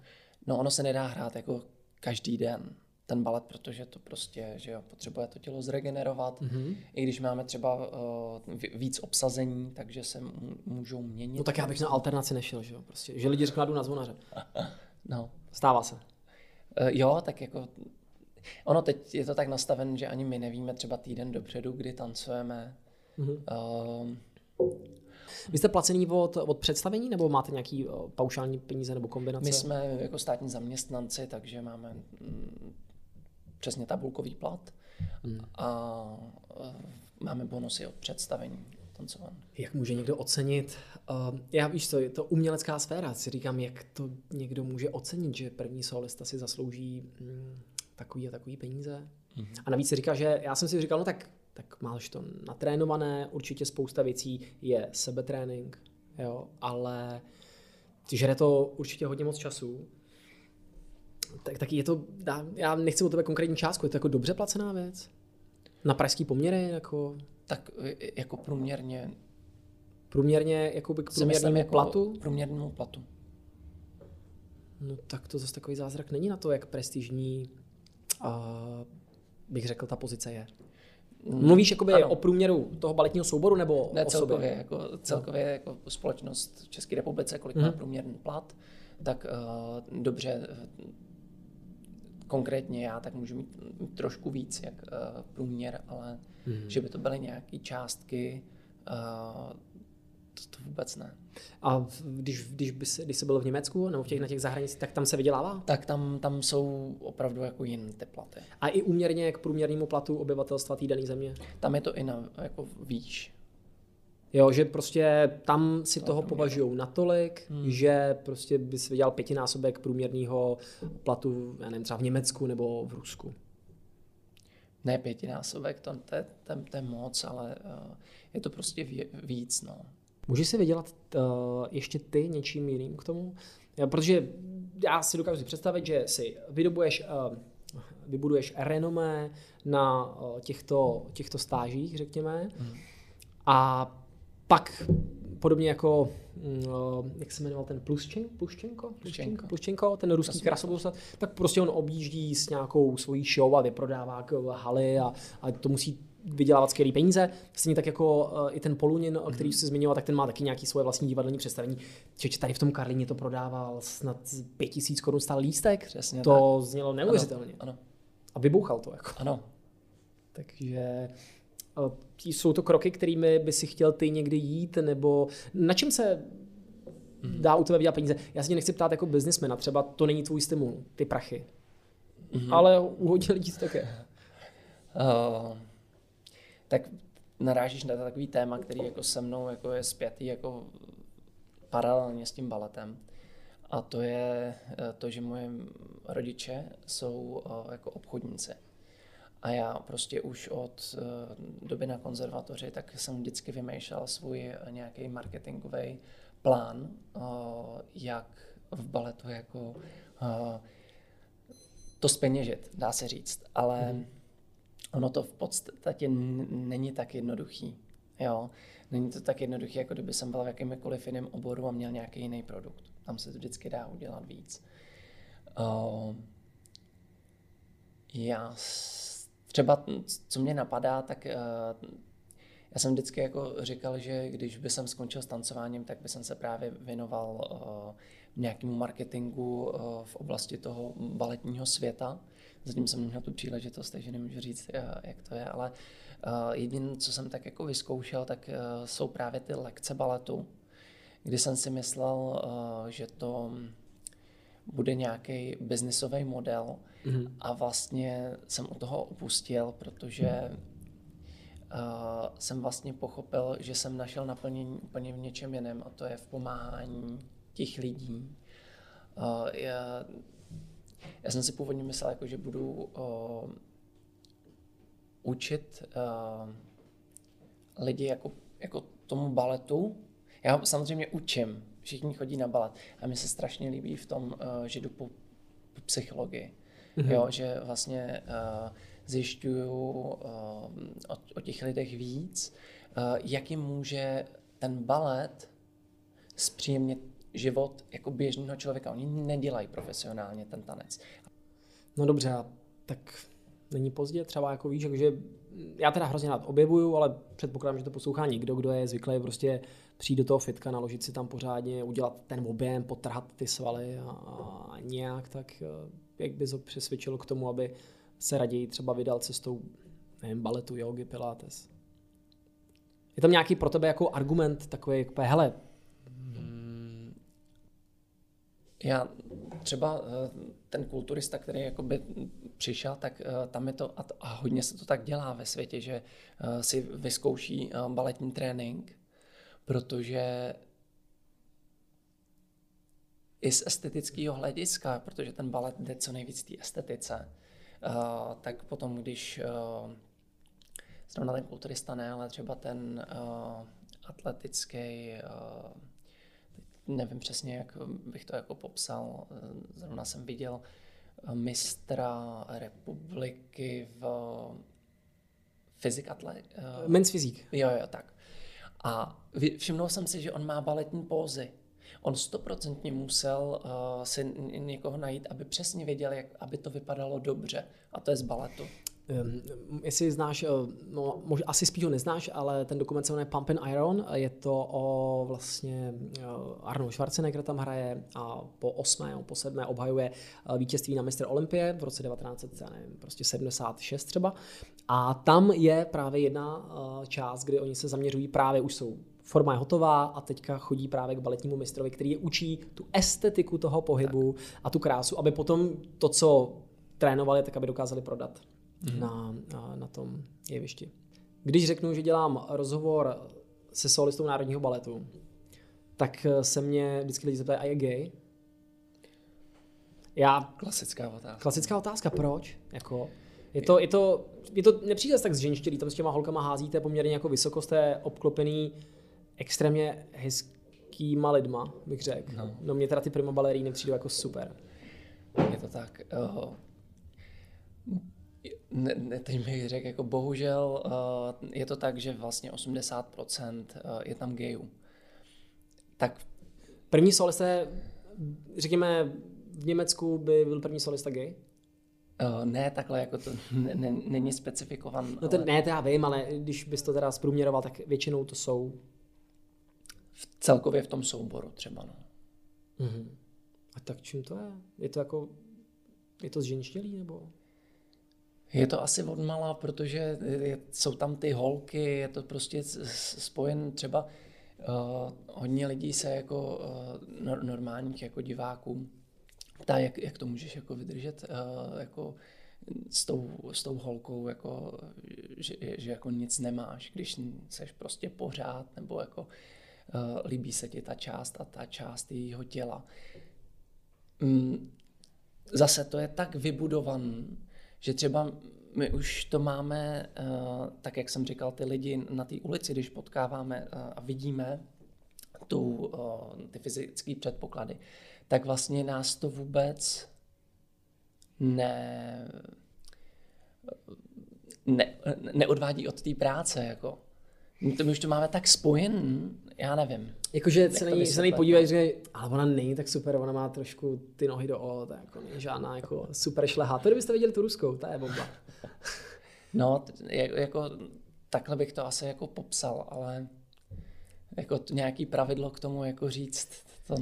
No ono se nedá hrát jako každý den ten balet, protože to prostě, že jo, potřebuje to tělo zregenerovat. Mm-hmm. I když máme třeba uh, víc obsazení, takže se m- můžou měnit. no tak já bych na alternaci nešel, že jo? Prostě, že lidi řeknou, na zvonaře. *laughs* No. Stává se. Uh, jo, tak jako ono teď je to tak nastaven, že ani my nevíme třeba týden dopředu, kdy tancujeme. Mm-hmm. Uh, Vy jste placený od, od představení, nebo máte nějaký uh, paušální peníze nebo kombinace? my jsme jako státní zaměstnanci, takže máme mm, přesně tabulkový plat mm. a uh, máme bonusy od představení tancování. Jak může někdo ocenit? Uh, já víš co, je to umělecká sféra. Si říkám, jak to někdo může ocenit, že první solista si zaslouží mm, takový a takový peníze. Mm-hmm. A navíc si říká, že já jsem si říkal, no tak, tak máš to natrénované, určitě spousta věcí je sebetrénink, jo, ale žere to určitě hodně moc času. Tak, tak je to, já- nechci od tebe konkrétní částku, je to jako dobře placená věc? Na pražský poměry, jako Tak eh, jako průměrně průměrně, jakoby k si myslím průměrnému jako platu? průměrnému platu. No tak to zase takový zázrak není na to, jak prestižní bych řekl, ta pozice je. Mluvíš jakoby Ano. o průměru toho baletního souboru nebo Ne o sobě? celkově, jako, celkově jako společnost v České republice, kolik Mhm. má průměrný plat, tak uh, dobře, konkrétně já, tak můžu mít trošku víc jak uh, průměr, ale Mhm. že by to byly nějaké částky, uh, to, to vůbec ne. A když, když, by se, když jsi byl v Německu nebo v těch, na těch zahraničích, tak tam se vydělává? Tak tam, tam jsou opravdu jako jiné ty platy. A i úměrně k průměrnému platu obyvatelstva té dané země? Tam je to i na, jako výš. Jo, že prostě tam si toho považují natolik, Hmm. že prostě bys vydělal pětinásobek průměrného platu, já nevím, třeba v Německu nebo v Rusku. Ne pětinásobek, to, to, je- to, to je moc, ale uh, je to prostě ví, víc. No. Můžeš si vydělat uh, ještě ty něčím jiným k tomu? Já, protože já si dokážu si představit, že si vydobuješ, uh, vybuduješ renomé na uh, těchto, těchto stážích, řekněme, Hmm. a pak podobně jako, mm, jak se jmenoval ten Pluščen, Pluščenko? Pluščenko. Pluščenko, ten ruský krasobruslař, tak prostě on objíždí s nějakou svojí show a vyprodává k haly a, a to musí vydělávat skvělé peníze. Stejně tak jako uh, i ten Polunin, mm. který jsi zmiňoval, tak ten má taky nějaký svoje vlastní divadelní představení. Čiže tady v tom Karlíně to prodával snad 5000 korun stál lístek. Přesně to tak. znělo neuvěřitelně. Ano, ano. A vybouchal to. Jako. Ano. Takže uh, jsou to kroky, kterými by si chtěl ty někdy jít, nebo na čem se mm. dá u tebe vydělat peníze? Já se tě nechci ptát jako biznismena, třeba to není tvůj stimul, ty prachy. Mm-hmm. Ale u hodně lidí to také. Uh, *laughs* tak narážíš na takový téma, který jako se mnou jako je spjatý jako paralelně s tím baletem. A to je eh, to, že moje rodiče jsou eh, jako obchodníci. A já prostě už od eh, doby na konzervatoři, tak jsem vždycky vymýšlel svůj nějaký marketingový plán, jak v baletu jako to speněžit, dá se říct. Ale mm ono to v podstatě není tak jednoduchý. Jo? Není to tak jednoduché, jako kdyby jsem byl v jakýmkoliv jiném oboru a měl nějaký jiný produkt. Tam se to vždycky dá udělat víc. Uh, já třeba, co mě napadá, tak uh, já jsem vždycky jako říkal, že když by jsem skončil s tancováním, tak by jsem se právě věnoval uh, nějakému marketingu uh, v oblasti toho baletního světa, Zatím jsem měl tu příležitost, takže nemůžu říct, eh, jak to je, ale eh, jediné, co jsem tak jako vyzkoušel, tak eh, jsou právě ty lekce baletu, kdy jsem si myslel, že to bude nějaký biznisový model mm-hmm. a vlastně jsem u toho opustil, protože uh, jsem vlastně pochopil, že jsem našel naplnění úplně v něčem jiném a to je v pomáhání těch lidí. Uh, já, já jsem si původně myslel, jako, že budu uh, učit uh, lidi jako, jako tomu baletu. Já samozřejmě učím, všichni chodí na balet a mi se strašně líbí v tom, uh, že jdu po, po psychologii. Mm-hmm. Jo, že vlastně uh, zjišťuju uh, o, o těch lidech víc, uh, jak jim může ten balet zpříjemnit život jako běžného člověka. Oni nedělají profesionálně ten tanec. No dobře, tak není pozdě, třeba jako víš, že já teda hrozně rád objevuju, ale předpokládám, že to poslouchá někdo, kdo je zvyklý prostě přijít do toho fitka, naložit si tam pořádně, udělat ten objem, potrhat ty svaly a, a nějak, tak eh, jak bys ho přesvědčil k tomu, aby se raději třeba vydal cestou, nevím, baletu, jogy, pilates. Je tam nějaký pro tebe jako argument takový, jako, hele, Já třeba eh, ten kulturista, který jakoby přišel, tak eh, tam je to, a hodně se to tak dělá ve světě, že eh, si vyzkouší baletní trénink, protože i z estetického hlediska, protože ten balet jde co nejvíc té estetice, tak potom, když zrovna ten kulturista ne, ale třeba ten atletický nevím přesně, jak bych to jako popsal. Zrovna jsem viděl eh, mistra republiky v fyzikatle. Eh, Men's fyzik. Jo, jo, tak. A všimnul jsem si, že on má baletní pózy. On stoprocentně musel uh, si někoho najít, aby přesně věděl, jak, aby to vypadalo dobře. A to je z baletu. Um, jestli znáš, eh, no, možná asi spíš ho neznáš, ale ten dokument se jmenuje Pump and Iron. Je to o vlastně uh, Arnold Schwarzenegger tam hraje a po osmé, po sedmé obhajuje uh, vítězství na Mr. Olympie v roce 1976 prostě 76 třeba. A tam je právě jedna část, kdy oni se zaměřují právě, už jsou forma je hotová a teďka chodí právě k baletnímu mistrovi, který je učí tu estetiku toho pohybu tak. a tu krásu, aby potom to, co trénovali, tak aby dokázali prodat mm. na, na, na tom jevišti. Když řeknu, že dělám rozhovor se solistou Národního baletu, tak se mě vždycky lidi zeptají, a je gay? Já, klasická otázka. Klasická otázka, proč? Jako, je to, je to, je to nepřijde tak zženštělý, tam s těma holkama házíte poměrně jako vysoko, jste obklopený extrémně hezkýma lidma, bych řekl. No. no mě teda ty prima baleríny přijdou jako super. Je to tak. Uh, Ne, ne, teď bych řekl, jako bohužel uh, je to tak, že vlastně 80% uh, je tam gayů. Tak První solista řekněme, v Německu by byl první solista gay? Uh, ne, takhle jako to *laughs* ne, ne, není specifikovan. No ten, ale... ne, to já vím, ale když bys to teda zprůměroval, tak většinou to jsou... V celkově v tom souboru třeba, no. Mm-hmm. A tak čím to je? Je to jako... Je to zženštělý, nebo... Je to asi odmala, protože jsou tam ty holky, je to prostě spojen třeba uh, hodně lidí se jako uh, normálních jako diváků ptá, jak, jak to můžeš jako vydržet uh, jako s tou, s tou holkou, jako, že, že jako nic nemáš, když seš prostě pořád, nebo jako uh, líbí se ti ta část a ta část jejího těla. Mm, zase to je tak vybudovaný, že třeba my už to máme, uh, tak jak jsem říkal, ty lidi na té ulici, když potkáváme uh, a vidíme tu, uh, ty fyzické předpoklady, tak vlastně nás to vůbec ne, ne, neodvádí od té práce. Jako. My už to máme tak spojen, já nevím. Jakože se na se podívají, že ale ona není tak super, ona má trošku ty nohy do o, to jako není žádná jako super šleha. To kdybyste viděli tu ruskou, ta je bomba. no, jako takhle bych to asi jako popsal, ale jako nějaký pravidlo k tomu jako říct, to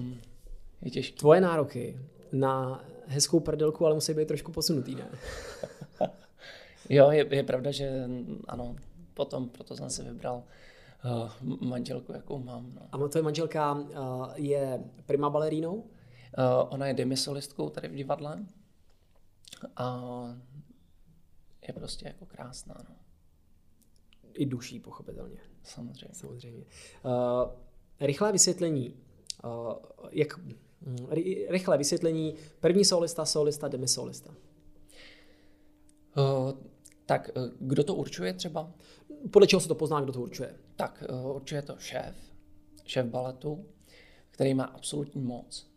je těžké. Tvoje nároky na hezkou prdelku, ale musí být trošku posunutý, ne? *laughs* jo, je, je pravda, že ano, potom, proto jsem si vybral manželku, jakou mám. No. A tvoje manželka uh, je prima balerínou? Uh, ona je demisolistkou tady v divadle a je prostě jako krásná. No. I duší, pochopitelně. Samozřejmě. Samozřejmě. Uh, rychlé vysvětlení. Uh, jak, hm, rychlé vysvětlení. První solista, solista, demisolista. Uh, tak kdo to určuje třeba? Podle čeho se to pozná, kdo to určuje? Tak určuje to šéf, šéf baletu, který má absolutní moc.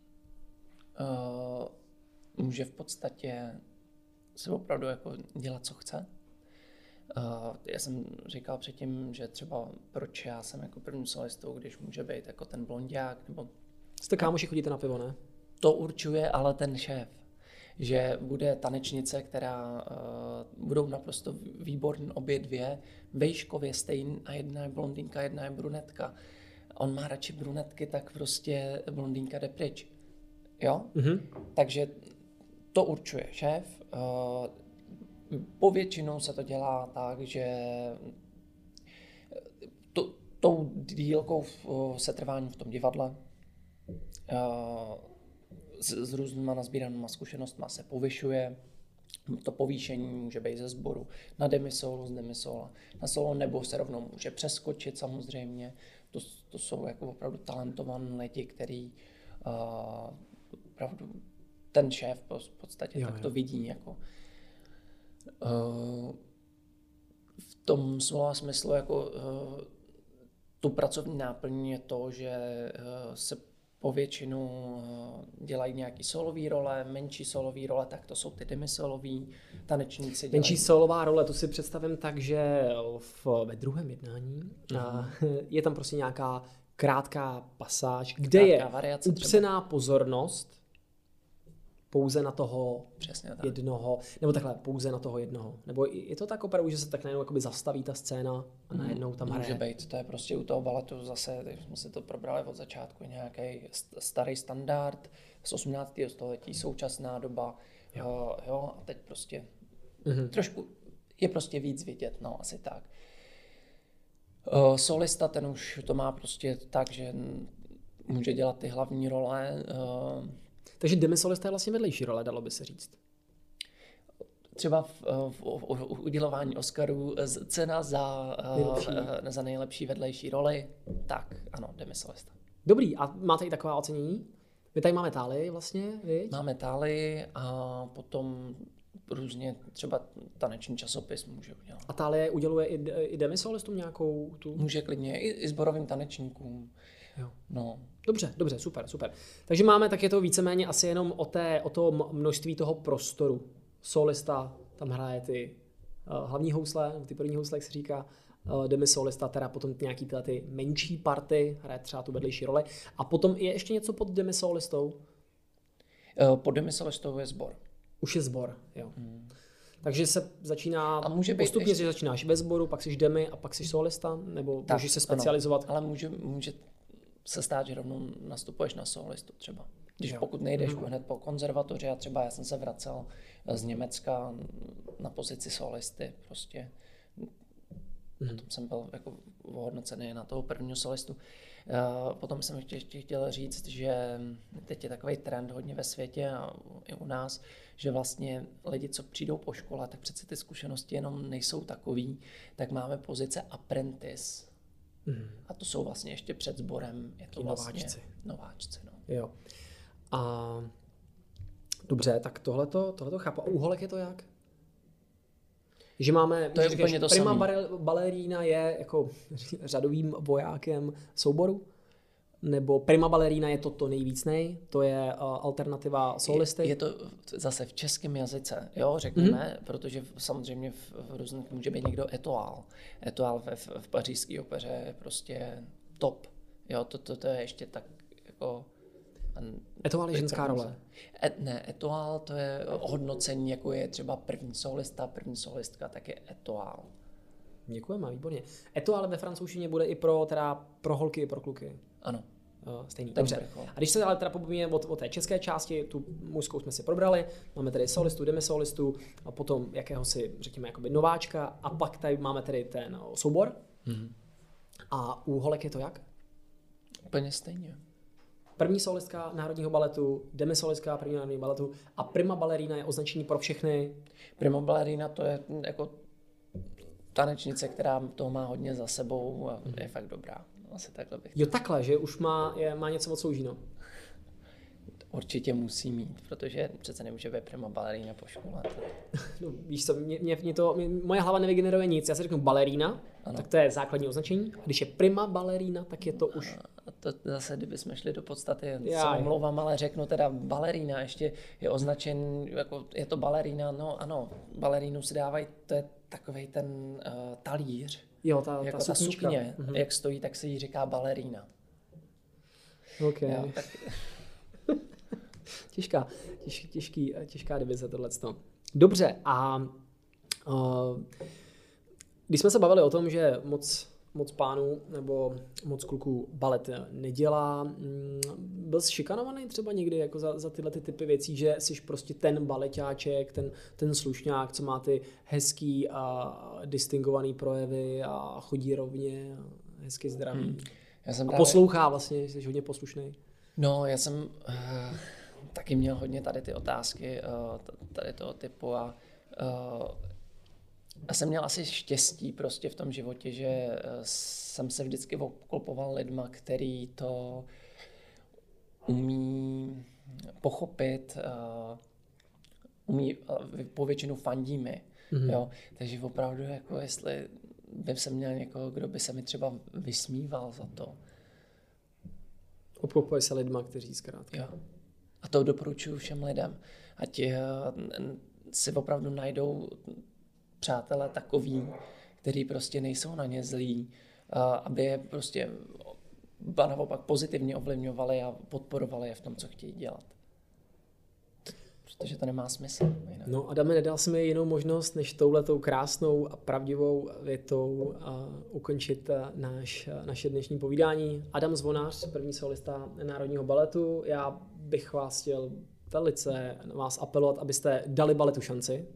Může v podstatě si opravdu jako dělat, co chce. Já jsem říkal předtím, že třeba proč já jsem jako první solistou, když může být jako ten blondiák, nebo... Jste kámoši, chodíte na pivo, ne? To určuje ale ten šéf, že bude tanečnice, která uh, budou naprosto výborné obě dvě, vejškově stejný a jedna je blondýnka, jedna je brunetka. On má radši brunetky, tak prostě blondýnka jde pryč. Jo? Mm-hmm. Takže to určuje šéf. Uh, Povětšinou se to dělá tak, že to, tou dílkou se trvání v tom divadle s, s různýma nazbíranýma zkušenostmi se povyšuje. To povýšení může být ze sboru na demisolo, z demisola na solo, nebo se rovnou může přeskočit samozřejmě. To, to jsou jako opravdu talentovaní lidi, který uh, opravdu ten šéf v podstatě jo, tak to vidí jako Eh, v tom slova smyslu jako eh, tu pracovní náplň je to, že eh, se povětšinu dělají nějaký solový role, menší solový role, tak to jsou ty demisoloví tanečníci. Dělají... Menší solová role, to si představím tak, že v, ve druhém jednání uh-huh. je tam prostě nějaká krátká pasáž, kde Krátká je upřená pozornost pouze na toho Přesně tak. jednoho, nebo takhle, pouze na toho jednoho. Nebo je to tak opravdu, že se tak najednou jakoby zastaví ta scéna a mhm. najednou tam hraje? Může být, to je prostě u toho baletu zase, jsme si to probrali od začátku, nějaký starý standard z 18. století, současná doba, jo, jo a teď prostě mm-hmm. trošku je prostě víc vidět, no asi tak. Uh, solista, ten už to má prostě tak, že může dělat ty hlavní role, uh, takže demisolista je vlastně vedlejší role, dalo by se říct. Třeba v, v, v, v udělování Oscarů cena za nejlepší. Uh, za nejlepší vedlejší roli, tak ano, demisolista. Dobrý, a máte i taková ocenění? My tady máme tály vlastně, viď? Máme tály a potom různě třeba taneční časopis může udělat. A tálie uděluje i, i demisolistům nějakou tu? Může klidně, i, i zborovým tanečníkům. Jo. No. Dobře, dobře, super, super. Takže máme tak je to víceméně asi jenom o, té, o to množství toho prostoru. Solista tam hraje ty hlavní housle, ty první housle, jak se říká, demisolista, teda potom nějaký tyhle ty menší party, hraje třeba tu vedlejší roli. A potom je ještě něco pod demisolistou? Pod demisolistou je sbor. Už je sbor, jo. Hmm. Takže se začíná a může být postupně, ještě... že začínáš bez sboru, pak jsi demi a pak jsi solista, nebo tak, můžeš se specializovat? Ano, ale může, může se stát, že rovnou nastupuješ na solistu třeba. Když jo. pokud nejdeš mm. hned po konzervatoři a třeba já jsem se vracel z Německa na pozici solisty prostě. Mm. Potom jsem byl jako ohodnocený na toho prvního solistu. Uh, potom jsem ještě, ještě chtěl říct, že teď je takový trend hodně ve světě a i u nás, že vlastně lidi, co přijdou po škole, tak přece ty zkušenosti jenom nejsou takový, tak máme pozice apprentice. Mm. A to jsou vlastně ještě před sborem. Je to vlastně nováčci. Nováčci, no. Jo. A dobře, tak tohleto, tohleto chápu. A u holek je to jak? Že máme, to je říkáš, úplně to prima samý. balerína je jako *laughs* řadovým vojákem souboru? Nebo prima balerína je to to nejvíc nej, to je uh, alternativa solisty? Je, je to zase v českém jazyce, jo, řekněme, mm-hmm. protože samozřejmě v, v různých může být někdo etoál. Etoál v, v, v pařížské opeře je prostě top. Jo, to, to, to je ještě tak jako Etoál je ženská role? Et, ne, etoál to je hodnocení, jako je třeba první solista, první solistka, tak je etoál. Děkujeme, výborně. Etoál ve francouzštině bude i pro, teda, pro holky, i pro kluky. Ano. Uh, stejný. Dobře. A když se ale teda pobavíme o, o té české části, tu mužskou jsme si probrali, máme tady solistu, demisolistu, a potom jakéhosi, řekněme, jakoby nováčka, a pak tady máme tedy ten soubor. Mm-hmm. A u holek je to jak? Úplně stejně první solistka Národního baletu, demisolistka první Národního baletu a prima ballerina je označení pro všechny. Prima ballerina to je jako tanečnice, která toho má hodně za sebou a je fakt dobrá. Asi takhle bych. Jo, takhle, že už má, je, má něco odslouženo. Určitě musí mít, protože přece nemůže být prima balerína po škole. *laughs* No, víš co, mě, mě, mě to, mě, moje hlava nevygeneruje nic. Já si řeknu balerína, ano. tak to je základní označení. A když je prima balerína, tak je to už... A to zase, kdybychom šli do podstaty, Já, se omlouvám, ale řeknu teda balerína, ještě je označen, jako je to balerína, no ano, balerínu si dávají, to je takový ten uh, talíř, jo, ta, jako ta, ta sukně, mm-hmm. jak stojí, tak se jí říká balerína. OK. Jo, tak... *laughs* těžká, těž, těžký, těžká divize tohle. Dobře, a uh, když jsme se bavili o tom, že moc, moc pánů nebo moc kluků balet nedělá, mm, byl jsi šikanovaný třeba někdy jako za, za tyhle ty typy věcí, že jsi prostě ten baletáček, ten, ten slušňák, co má ty hezký a distingovaný projevy a chodí rovně a hezky zdravý. Hmm. Já jsem a právě... poslouchá vlastně, jsi hodně poslušný. No, já jsem uh, taky měl hodně tady ty otázky uh, tady toho typu a uh, já jsem měl asi štěstí prostě v tom životě, že jsem se vždycky obklopoval lidma, který to umí pochopit, umí, po většinu fandí mi. Mm-hmm. Jo? Takže opravdu, jako jestli by se měl někoho, kdo by se mi třeba vysmíval za to. Obklopuje se lidma, kteří zkrátka. Jo. A to doporučuji všem lidem. Ať uh, si opravdu najdou přátelé takový, který prostě nejsou na ně zlí, aby je prostě ba naopak pozitivně ovlivňovali a podporovali je v tom, co chtějí dělat. Protože to nemá smysl. Jinak. No Adame, nedal si mi jinou možnost, než touhletou krásnou a pravdivou větou a ukončit náš, naše dnešní povídání. Adam Zvonář, první solista Národního baletu. Já bych vás chtěl velice vás apelovat, abyste dali baletu šanci,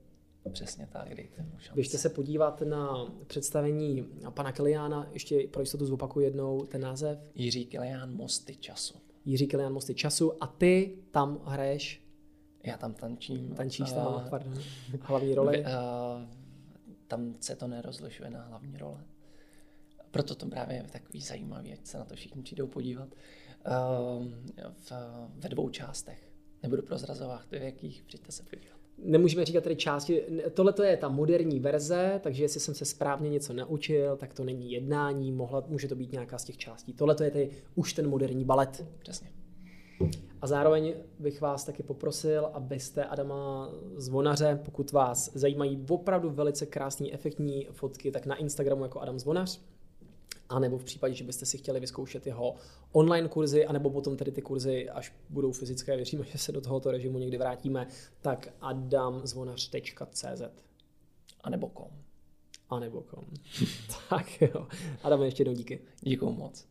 Přesně tak, dejte mu šanci. Běžte se podívat na představení pana Kiliána, ještě pro jistotu zopakuju jednou ten název. Jiří Kilián Mosty času. Jiří Kilián Mosty času a ty tam hraješ? Já tam tančím. Tančíš tam, uh, pardon, hlavní roli? Uh, tam se to nerozlišuje na hlavní role. Proto to právě je takový zajímavý, ať se na to všichni přijdou podívat. Uh, v, ve dvou částech. Nebudu prozrazovat, v jakých, přijďte se podívat nemůžeme říkat tady části, tohle to je ta moderní verze, takže jestli jsem se správně něco naučil, tak to není jednání, mohla, může to být nějaká z těch částí. Tohle to je tady už ten moderní balet. Přesně. A zároveň bych vás taky poprosil, abyste Adama Zvonaře, pokud vás zajímají opravdu velice krásné, efektní fotky, tak na Instagramu jako Adam Zvonař, a nebo v případě, že byste si chtěli vyzkoušet jeho online kurzy, anebo potom tedy ty kurzy, až budou fyzické, věříme, *laughs* že se do tohoto režimu někdy vrátíme, tak adamzvonař.cz A nebo kom. A nebo kom. *laughs* tak jo. Adam, ještě jednou díky. Díky moc.